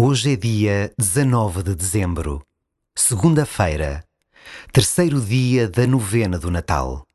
Hoje é dia 19 de dezembro, segunda-feira, terceiro dia da novena do Natal.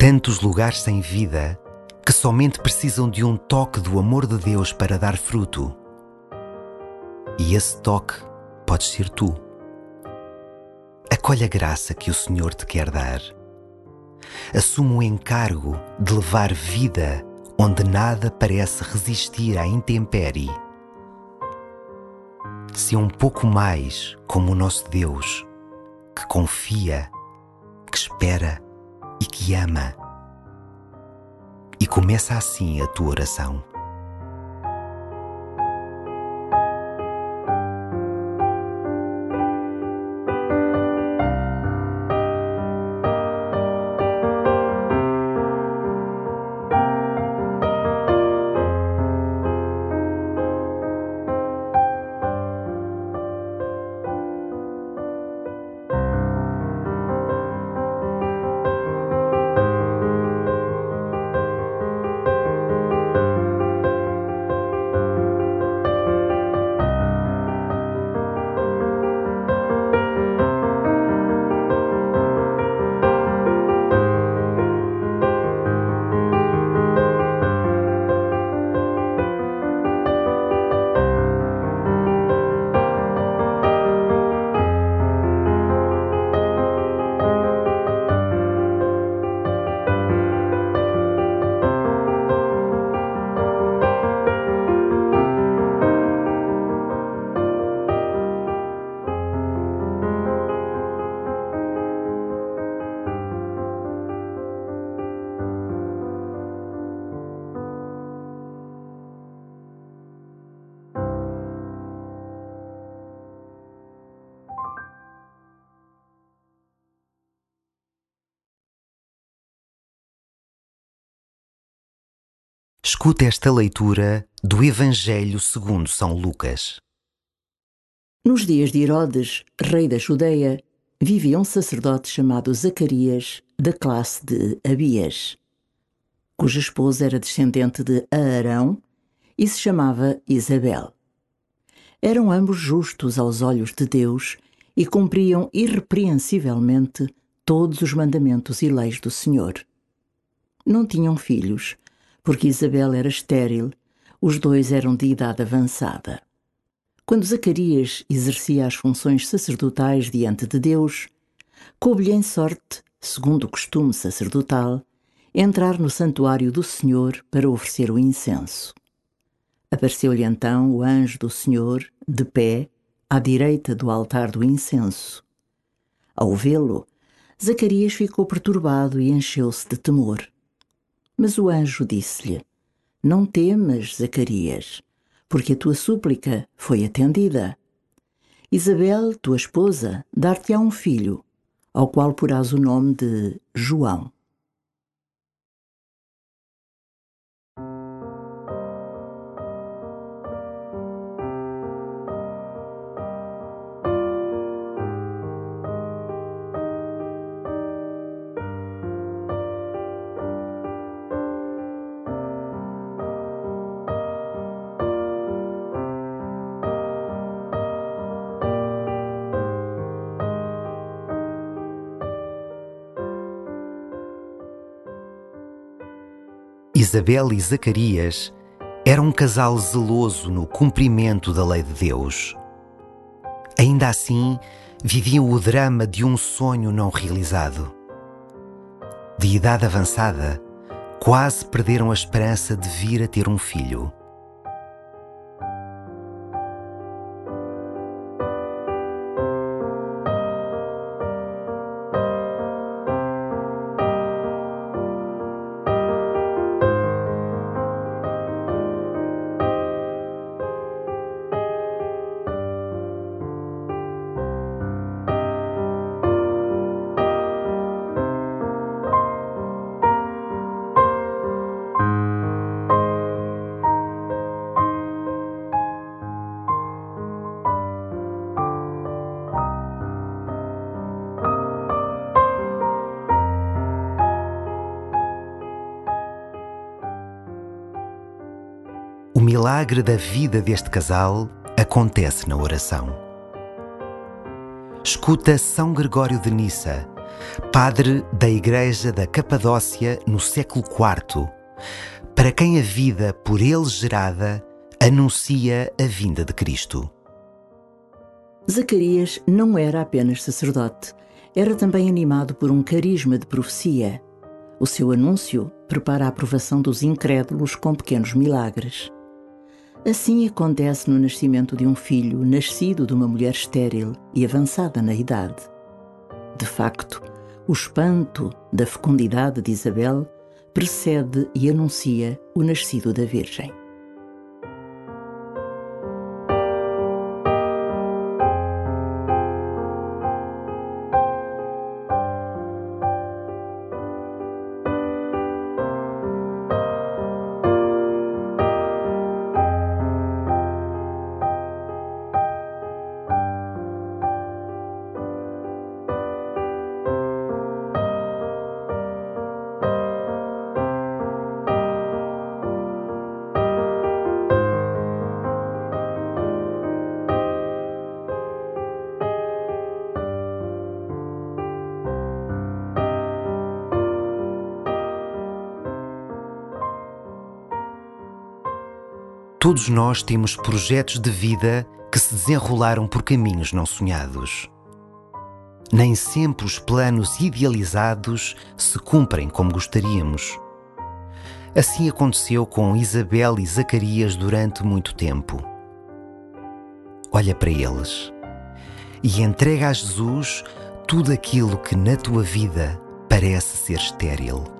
Tantos lugares sem vida que somente precisam de um toque do amor de Deus para dar fruto. E esse toque podes ser tu. Acolhe a graça que o Senhor te quer dar. Assume o encargo de levar vida onde nada parece resistir à intempérie. Se um pouco mais como o nosso Deus, que confia, que espera e que ama. E começa assim a tua oração. Escuta esta leitura do Evangelho segundo São Lucas. Nos dias de Herodes, rei da Judeia, vivia um sacerdote chamado Zacarias, da classe de Abias, cuja esposa era descendente de Arão e se chamava Isabel. Eram ambos justos aos olhos de Deus e cumpriam irrepreensivelmente todos os mandamentos e leis do Senhor. Não tinham filhos, porque Isabel era estéril, os dois eram de idade avançada. Quando Zacarias exercia as funções sacerdotais diante de Deus, coube-lhe em sorte, segundo o costume sacerdotal, entrar no santuário do Senhor para oferecer o incenso. Apareceu-lhe então o anjo do Senhor, de pé, à direita do altar do incenso. Ao vê-lo, Zacarias ficou perturbado e encheu-se de temor. Mas o anjo disse-lhe: Não temas, Zacarias, porque a tua súplica foi atendida. Isabel, tua esposa, dar-te-á um filho, ao qual porás o nome de João. Isabel e Zacarias eram um casal zeloso no cumprimento da lei de Deus. Ainda assim, viviam o drama de um sonho não realizado. De idade avançada, quase perderam a esperança de vir a ter um filho. O milagre da vida deste casal acontece na oração. Escuta São Gregório de Nissa, padre da Igreja da Capadócia no século IV, para quem a vida por ele gerada anuncia a vinda de Cristo. Zacarias não era apenas sacerdote, era também animado por um carisma de profecia. O seu anúncio prepara a aprovação dos incrédulos com pequenos milagres. Assim acontece no nascimento de um filho nascido de uma mulher estéril e avançada na idade. De facto, o espanto da fecundidade de Isabel precede e anuncia o nascido da Virgem. Todos nós temos projetos de vida que se desenrolaram por caminhos não sonhados. Nem sempre os planos idealizados se cumprem como gostaríamos. Assim aconteceu com Isabel e Zacarias durante muito tempo. Olha para eles e entrega a Jesus tudo aquilo que na tua vida parece ser estéril.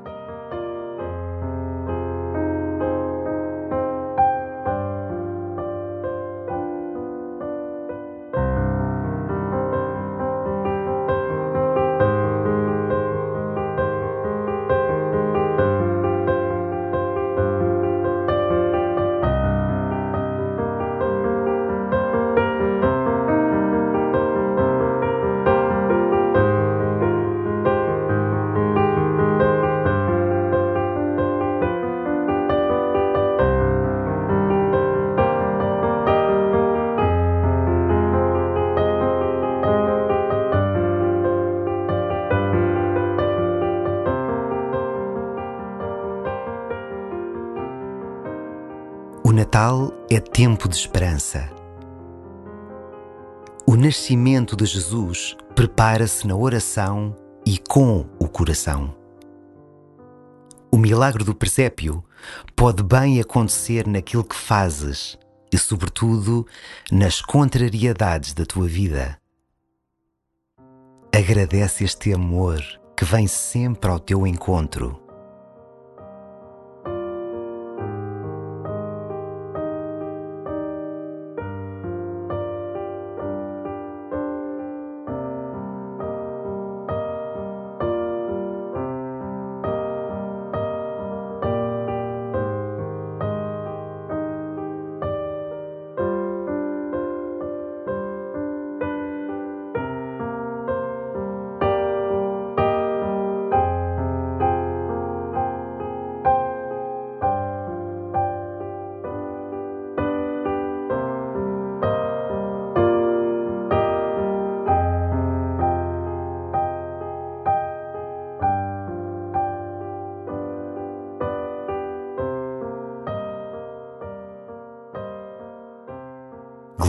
O Natal é tempo de esperança. O nascimento de Jesus prepara-se na oração e com o coração. O milagre do presépio pode bem acontecer naquilo que fazes e, sobretudo, nas contrariedades da tua vida. Agradece este amor que vem sempre ao teu encontro